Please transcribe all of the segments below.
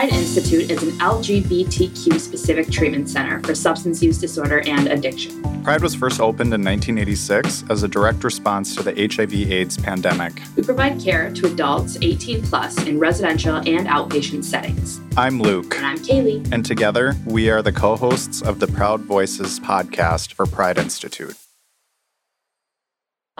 Pride Institute is an LGBTQ specific treatment center for substance use disorder and addiction. Pride was first opened in 1986 as a direct response to the HIV/AIDS pandemic. We provide care to adults 18 plus in residential and outpatient settings. I'm Luke. And I'm Kaylee. And together, we are the co hosts of the Proud Voices podcast for Pride Institute.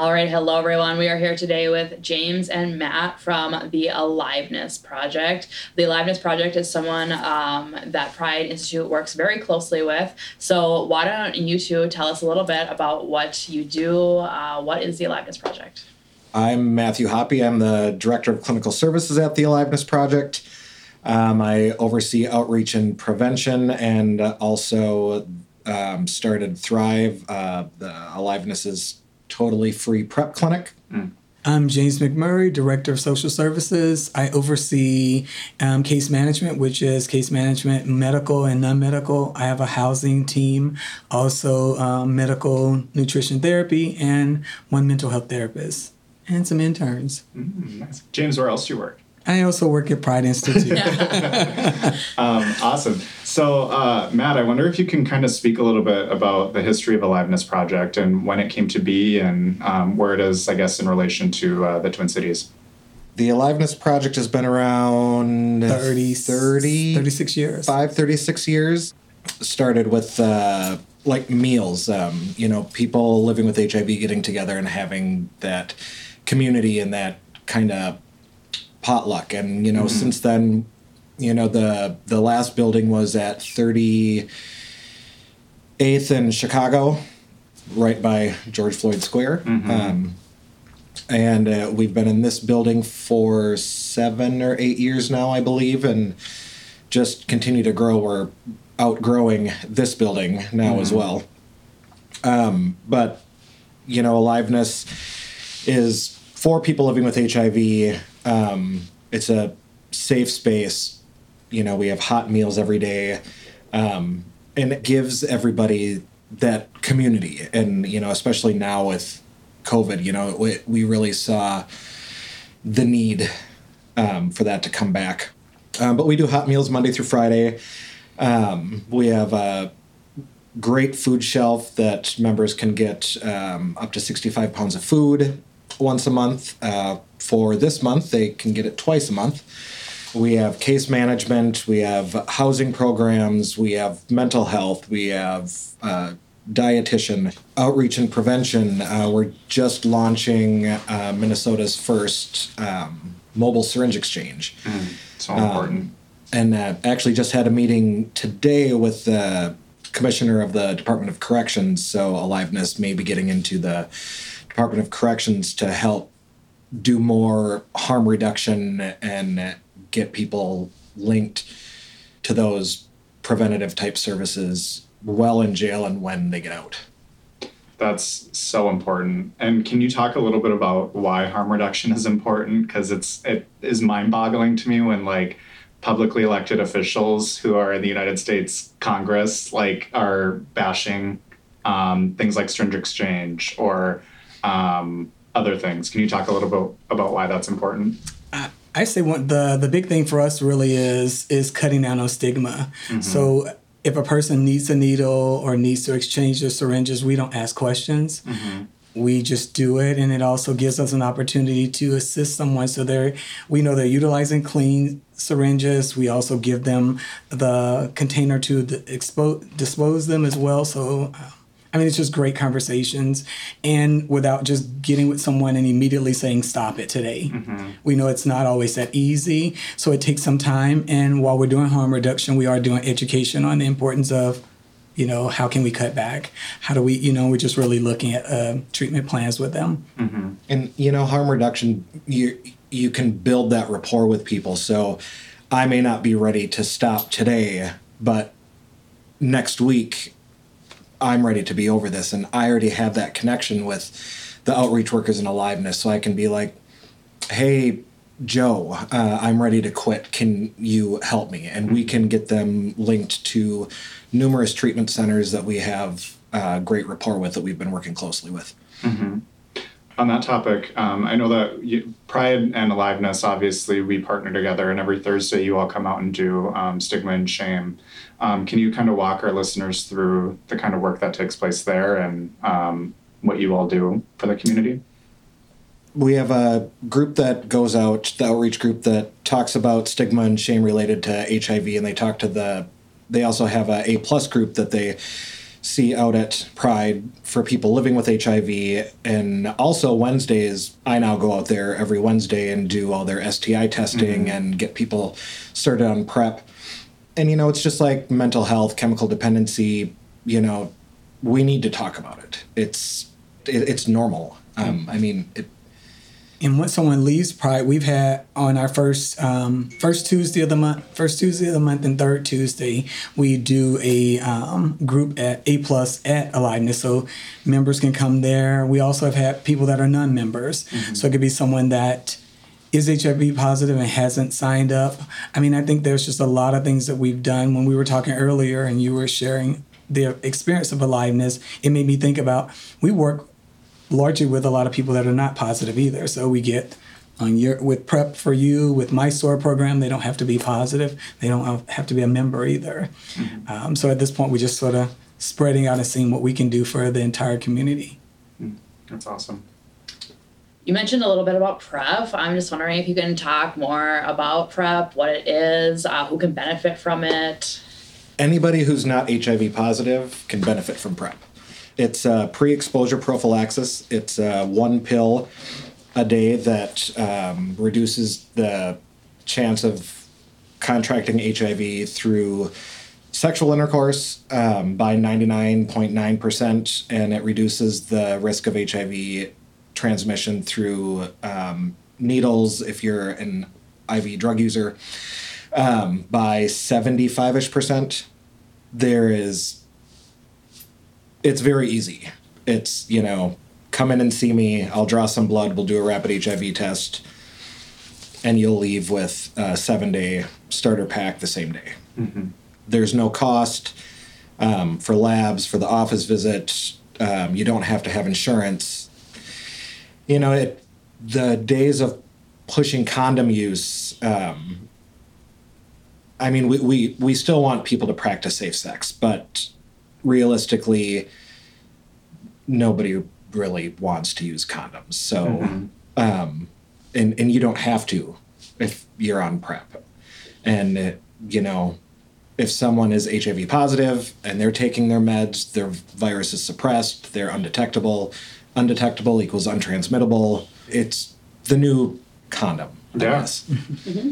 All right, hello everyone. We are here today with James and Matt from the Aliveness Project. The Aliveness Project is someone um, that Pride Institute works very closely with. So, why don't you two tell us a little bit about what you do? Uh, what is the Aliveness Project? I'm Matthew Hoppy. I'm the Director of Clinical Services at the Aliveness Project. Um, I oversee outreach and prevention and also um, started Thrive. Uh, the Aliveness is totally free PrEP clinic. Mm. I'm James McMurray, Director of Social Services. I oversee um, case management, which is case management, medical and non medical. I have a housing team, also um, medical nutrition therapy, and one mental health therapist, and some interns. Mm, nice. James, where else do you work? I also work at Pride Institute. um, awesome. So, uh, Matt, I wonder if you can kind of speak a little bit about the history of Aliveness Project and when it came to be and um, where it is, I guess, in relation to uh, the Twin Cities. The Aliveness Project has been around 30, 30 36 years. 5, 36 years. Started with uh, like meals, um, you know, people living with HIV getting together and having that community and that kind of potluck. And, you know, mm-hmm. since then, you know, the the last building was at 38th in Chicago, right by George Floyd Square. Mm-hmm. Um, and uh, we've been in this building for seven or eight years now, I believe, and just continue to grow. We're outgrowing this building now mm-hmm. as well. Um, but you know, aliveness is for people living with HIV. Um, it's a safe space you know we have hot meals every day um, and it gives everybody that community. And you know especially now with covid you know we, we really saw the need um, for that to come back. Um, but we do hot meals monday through friday. Um, we have a great food shelf that members can get um, up to 65 pounds of food once a month. Uh, for this month they can get it twice a month we have case management, we have housing programs, we have mental health, we have uh, dietitian, outreach and prevention. Uh, we're just launching uh, Minnesota's first um, mobile syringe exchange. Mm, so important. Um, and uh, actually just had a meeting today with the commissioner of the Department of Corrections. So Aliveness may be getting into the Department of Corrections to help do more harm reduction and get people linked to those preventative type services while in jail and when they get out. That's so important. And can you talk a little bit about why harm reduction is important? Because it's it is mind-boggling to me when like publicly elected officials who are in the United States Congress like are bashing um, things like syringe exchange or um, other things. Can you talk a little bit about why that's important? I say one the the big thing for us really is is cutting down on stigma. Mm-hmm. So if a person needs a needle or needs to exchange their syringes, we don't ask questions. Mm-hmm. We just do it, and it also gives us an opportunity to assist someone. So they we know they're utilizing clean syringes. We also give them the container to dispose them as well. So uh, I mean, it's just great conversations, and without just getting with someone and immediately saying, "Stop it today." Mm-hmm. We know it's not always that easy, so it takes some time. And while we're doing harm reduction, we are doing education on the importance of, you know, how can we cut back? How do we, you know, we're just really looking at uh, treatment plans with them. Mm-hmm. And you know, harm reduction, you you can build that rapport with people. So, I may not be ready to stop today, but next week I'm ready to be over this, and I already have that connection with the outreach workers and aliveness, so I can be like, "Hey, Joe, uh, I'm ready to quit. Can you help me?" And we can get them linked to numerous treatment centers that we have uh, great rapport with that we've been working closely with. Mm-hmm. On that topic, um, I know that you, Pride and Aliveness, obviously, we partner together, and every Thursday you all come out and do um, Stigma and Shame. Um, can you kind of walk our listeners through the kind of work that takes place there and um, what you all do for the community? We have a group that goes out, the outreach group that talks about stigma and shame related to HIV, and they talk to the. They also have a A plus group that they see out at Pride for people living with HIV. And also Wednesdays, I now go out there every Wednesday and do all their STI testing mm-hmm. and get people started on PrEP. And you know, it's just like mental health, chemical dependency. You know, we need to talk about it. It's it, it's normal. Um, I mean, it, and once someone leaves Pride, we've had on our first um, first Tuesday of the month, first Tuesday of the month, and third Tuesday, we do a um, group at A plus at Aliveness, so members can come there. We also have had people that are non-members, mm-hmm. so it could be someone that is HIV positive and hasn't signed up. I mean, I think there's just a lot of things that we've done. When we were talking earlier, and you were sharing the experience of aliveness, it made me think about we work largely with a lot of people that are not positive either. So we get on your with prep for you with my SOAR program they don't have to be positive. They don't have to be a member either. Mm-hmm. um, so at this point we're just sort of spreading out and seeing what we can do for the entire community. Mm, that's awesome. You mentioned a little bit about prep. I'm just wondering if you can talk more about prep what it is uh, who can benefit from it. Anybody who's not hiv positive can benefit from prep it's a pre-exposure prophylaxis. It's uh, one pill a day that um, reduces the chance of contracting HIV through sexual intercourse um, by 99.9%, and it reduces the risk of HIV transmission through um, needles if you're an IV drug user um, by 75 ish percent. There is it's very easy. It's, you know, come in and see me. I'll draw some blood. We'll do a rapid HIV test. And you'll leave with a seven day starter pack the same day. Mm-hmm. There's no cost um, for labs, for the office visit. Um, you don't have to have insurance. You know, it, the days of pushing condom use, um, I mean, we, we, we still want people to practice safe sex, but realistically, nobody really wants to use condoms. So, mm-hmm. um, and and you don't have to if you're on PrEP, and it, you know, if someone is HIV positive and they're taking their meds, their virus is suppressed, they're undetectable. Undetectable equals untransmittable. It's the new condom. Yeah.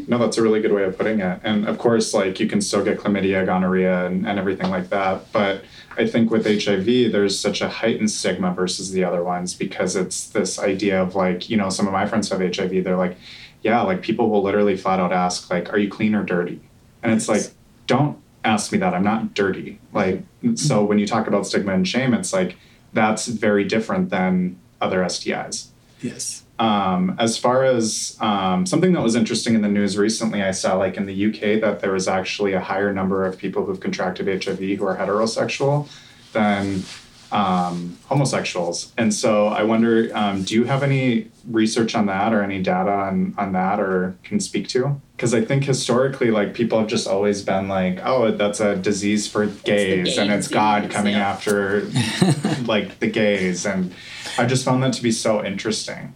no, that's a really good way of putting it. And of course, like you can still get chlamydia, gonorrhea, and, and everything like that. But I think with HIV, there's such a heightened stigma versus the other ones because it's this idea of like, you know, some of my friends have HIV. They're like, yeah, like people will literally flat out ask, like, are you clean or dirty? And it's like, don't ask me that. I'm not dirty. Like, mm-hmm. so when you talk about stigma and shame, it's like, that's very different than other STIs. Yes. Um, as far as um, something that was interesting in the news recently, I saw like in the UK that there was actually a higher number of people who've contracted HIV who are heterosexual than um, homosexuals. And so I wonder, um, do you have any research on that or any data on, on that or can speak to? Because I think historically, like people have just always been like, oh, that's a disease for gays and it's God coming yeah. after like the gays. And I just found that to be so interesting.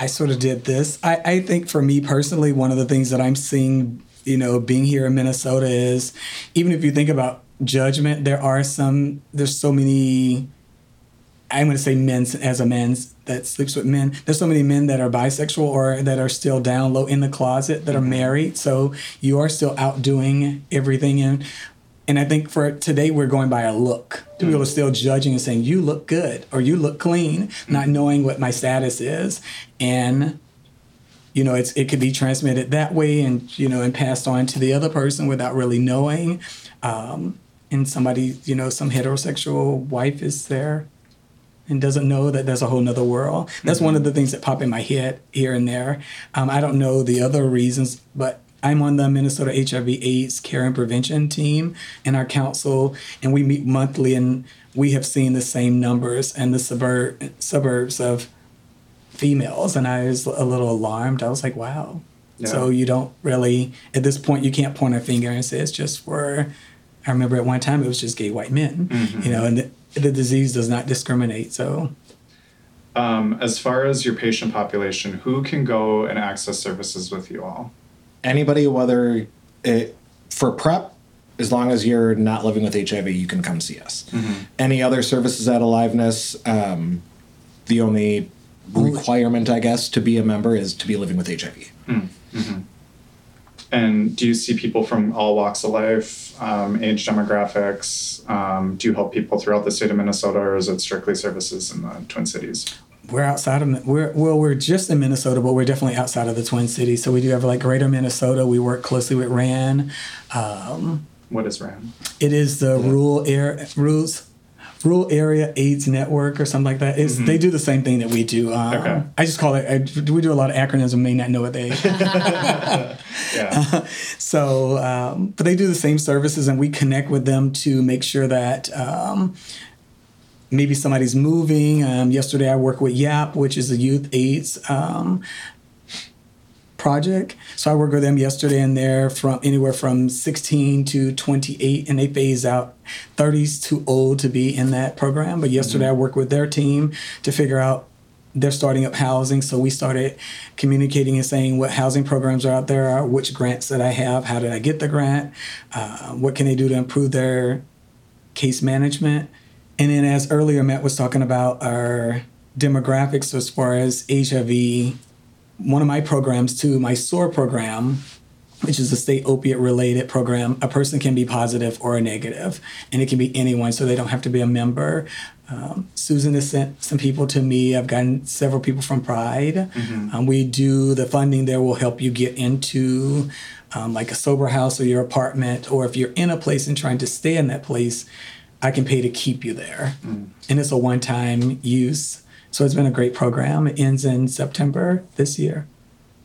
I sort of did this. I, I think for me personally, one of the things that I'm seeing, you know, being here in Minnesota is even if you think about judgment, there are some, there's so many, I'm going to say men as a man that sleeps with men. There's so many men that are bisexual or that are still down low in the closet that are mm-hmm. married. So you are still out doing everything. And and I think for today, we're going by a look. To people are still judging and saying, you look good or you look clean, not knowing what my status is. And you know, it's it could be transmitted that way and, you know, and passed on to the other person without really knowing. Um, and somebody, you know, some heterosexual wife is there and doesn't know that there's a whole nother world. That's mm-hmm. one of the things that pop in my head here and there. Um, I don't know the other reasons, but I'm on the Minnesota HIV AIDS Care and Prevention team in our council, and we meet monthly, and we have seen the same numbers in the suburb, suburbs of females, and I was a little alarmed. I was like, wow. Yeah. So you don't really at this point you can't point a finger and say it's just for. I remember at one time it was just gay white men, Mm-hmm. you know, and the, the disease does not discriminate. So Um, as far as your patient population, who can go and access services with you all? Anybody, whether it for prep, as long as you're not living with HIV, you can come see us. Any other services at Aliveness, um, the only requirement, I guess, to be a member is to be living with HIV. And do you see people from all walks of life, um, age demographics? Um, do you help people throughout the state of Minnesota, or is it strictly services in the Twin Cities? We're outside of we're well we're just in Minnesota, but we're definitely outside of the Twin Cities. So we do have like Greater Minnesota. We work closely with RAN. Um, What is RAM? It is the rural air rules. Rural Area AIDS Network or something like that. It's, They do the same thing that we do. Um, Okay. I just call it. I, we do a lot of acronyms and may not know what they. Yeah. So, um, but they do the same services, and we connect with them to make sure that um, maybe somebody's moving. Um, yesterday, I worked with YAP, which is a youth AIDS um, project. So I worked with them yesterday, and they're from anywhere from 16 to 28, and they phase out 30s too old to be in that program. But yesterday, I worked with their team to figure out they're starting up housing. So we started communicating and saying what housing programs are out there, which grants that I have, how did I get the grant, uh, what can they do to improve their case management. And then, as earlier Matt was talking about our demographics as far as HIV, one of my programs too, my SOAR program, which is a state opiate related program, a person can be positive or a negative, and it can be anyone, so they don't have to be a member. Um, Susan has sent some people to me. I've gotten several people from Pride. Um, we do the funding there will help you get into um, like a sober house or your apartment, or if you're in a place and trying to stay in that place, I can pay to keep you there. And it's a one time use. So it's been a great program. It ends in September this year.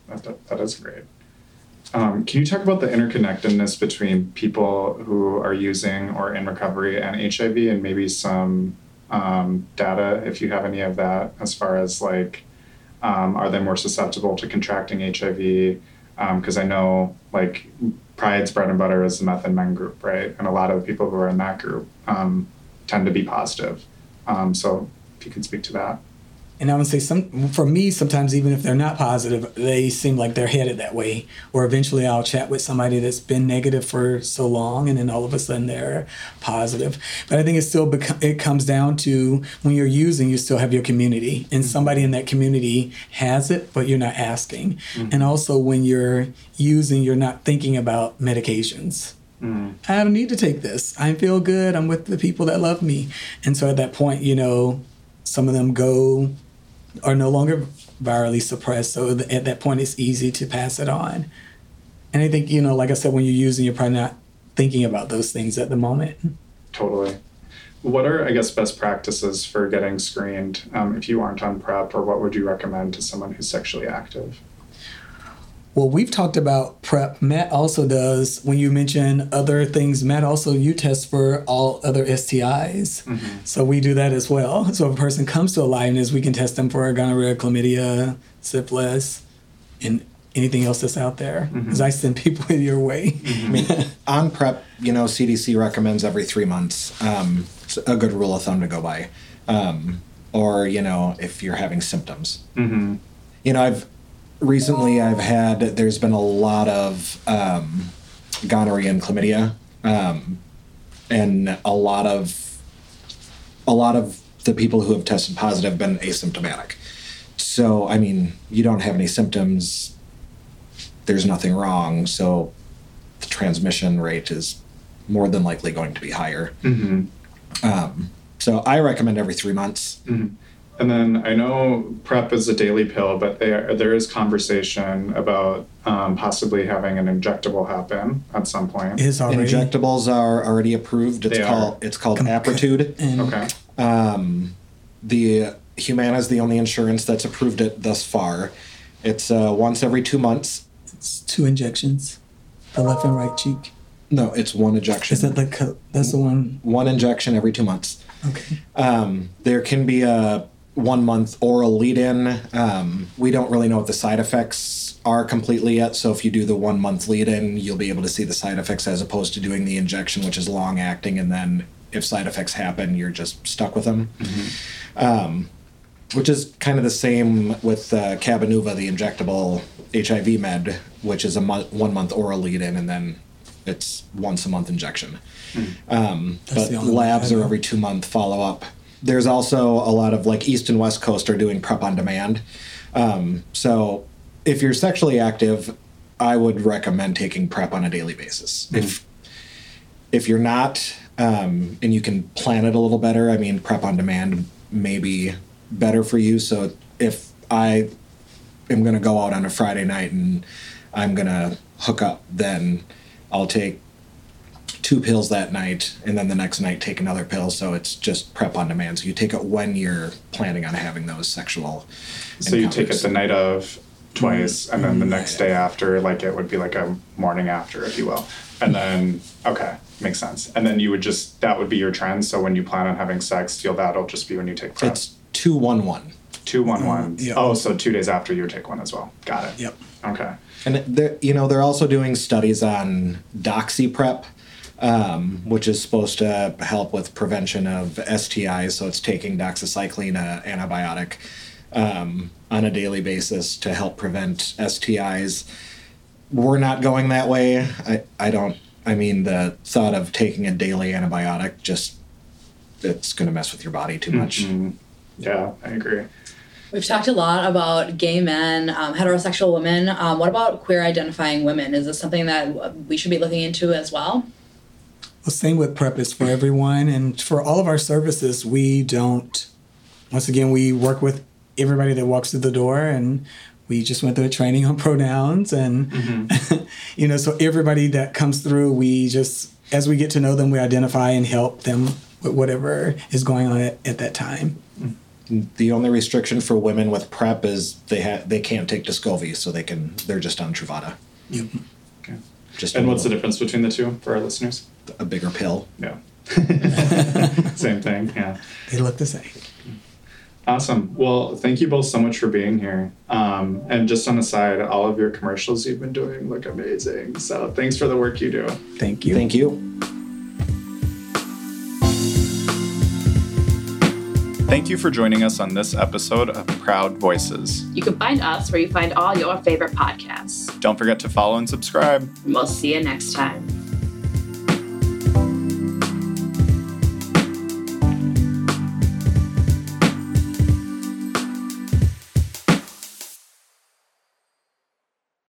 That, that, that is great. Um, can you talk about the interconnectedness between people who are using or in recovery and HIV and maybe some um, data, if you have any of that, as far as like, um, are they more susceptible to contracting HIV? Because I know like Pride's bread and butter is the meth and men group, right? And a lot of the people who are in that group um, tend to be positive. Um, so if you can speak to that. And I would say some for me, sometimes even if they're not positive, they seem like they're headed that way. Or eventually I'll chat with somebody that's been negative for so long and then all of a sudden they're positive. But I think it still beco- it comes down to when you're using, you still have your community. And mm-hmm. somebody in that community has it, but you're not asking. Mm-hmm. And also when you're using, you're not thinking about medications. Mm-hmm. I don't need to take this. I feel good. I'm with the people that love me. And so at that point, you know, some of them go are no longer virally suppressed. So th- at that point, it's easy to pass it on. And I think, you know, like I said, when you're using, you're probably not thinking about those things at the moment. Totally. What are, I guess, best practices for getting screened um, if you aren't on PrEP, or what would you recommend to someone who's sexually active? Well, we've talked about PrEP. Matt also does, when you mention other things, Matt also, you test for all other STIs. So we do that as well. So if a person comes to aliveness, we can test them for gonorrhea, chlamydia, syphilis, and anything else that's out there. Because I send people your way. I mean, on prep, you know, CDC recommends every three months. Um, it's a good rule of thumb to go by. Um, or, you know, if you're having symptoms. Mm-hmm. You know, I've recently I've had there's been a lot of um, gonorrhea and chlamydia, um, and a lot of a lot of the people who have tested positive have been asymptomatic. So I mean, you don't have any symptoms. There's nothing wrong. So the transmission rate is more than likely going to be higher. Mm-hmm. Um, so I recommend every three months. And then I know PrEP is a daily pill, but there there is conversation about um, possibly having an injectable happen at some point. Is already. Injectables are already approved. It's They are. called it's called Com- Apretude. and Okay. Um, the Humana is the only insurance that's approved it thus far. It's uh, once every two months. It's two injections, the left and right cheek. No, it's one injection. Is that the co- that's the one? one injection every two months. Okay. Um, there can be a one month oral lead in. Um, we don't really know what the side effects are completely yet. So if you do the one month lead in, you'll be able to see the side effects as opposed to doing the injection, which is long acting. And then if side effects happen, you're just stuck with them. Um, which is kind of the same with uh, Cabenuva, the injectable HIV med, which is a month, one month oral lead in, and then it's once a month injection. Um, but the only one I labs are every two month follow up. There's also a lot of like East and West Coast are doing prep on demand. Um, so if you're sexually active, I would recommend taking prep on a daily basis. If if you're not um, and you can plan it a little better, I mean, prep on demand may be better for you. So if I am going to go out on a Friday night and I'm going to hook up, then I'll take two pills that night and then the next night take another pill. So it's just prep on demand. So you take it when you're planning on having those sexual. So you take it the night of twice, and then the next day mm-hmm. after, like it would be like a morning after, if you will. And then, okay, makes sense. And then you would just, that would be your trend. So when you plan on having sex, feel that'll just be when you take prep. It's two one one. two, one, one. Mm, yeah. Oh, so two days after you would take one as well. Got it. Yep. Okay. And they're, you know, they're also doing studies on doxy prep, um, which is supposed to help with prevention of STIs. So it's taking doxycycline, a antibiotic, um, on a daily basis to help prevent STIs. We're not going that way. I, I don't. I mean, the thought of taking a daily antibiotic just it's going to mess with your body too much. Mm, yeah, I agree. We've talked a lot about gay men, um, heterosexual women. Um, what about queer identifying women? Is this something that we should be looking into as well? Well, same with PrEP is for everyone. And for all of our services, we don't, once again, we work with everybody that walks through the door and we just went through a training on pronouns. And, mm-hmm. you know, so everybody that comes through, we just, as we get to know them, we identify and help them with whatever is going on at, at that time. The only restriction for women with PrEP is they ha- they can't take Descovy, so they can they're just on Truvada. Yep. Okay. Just And what's the difference between the two for our listeners? A bigger pill. Yeah. Same thing. Yeah. They look the same. Awesome. Well, thank you both so much for being here. Um, and just on the side, all of your commercials you've been doing look amazing. So thanks for the work you do. Thank you. Thank you. Thank you for joining us on this episode of Proud Voices. You can find us where you find all your favorite podcasts. Don't forget to follow and subscribe. We'll see you next time.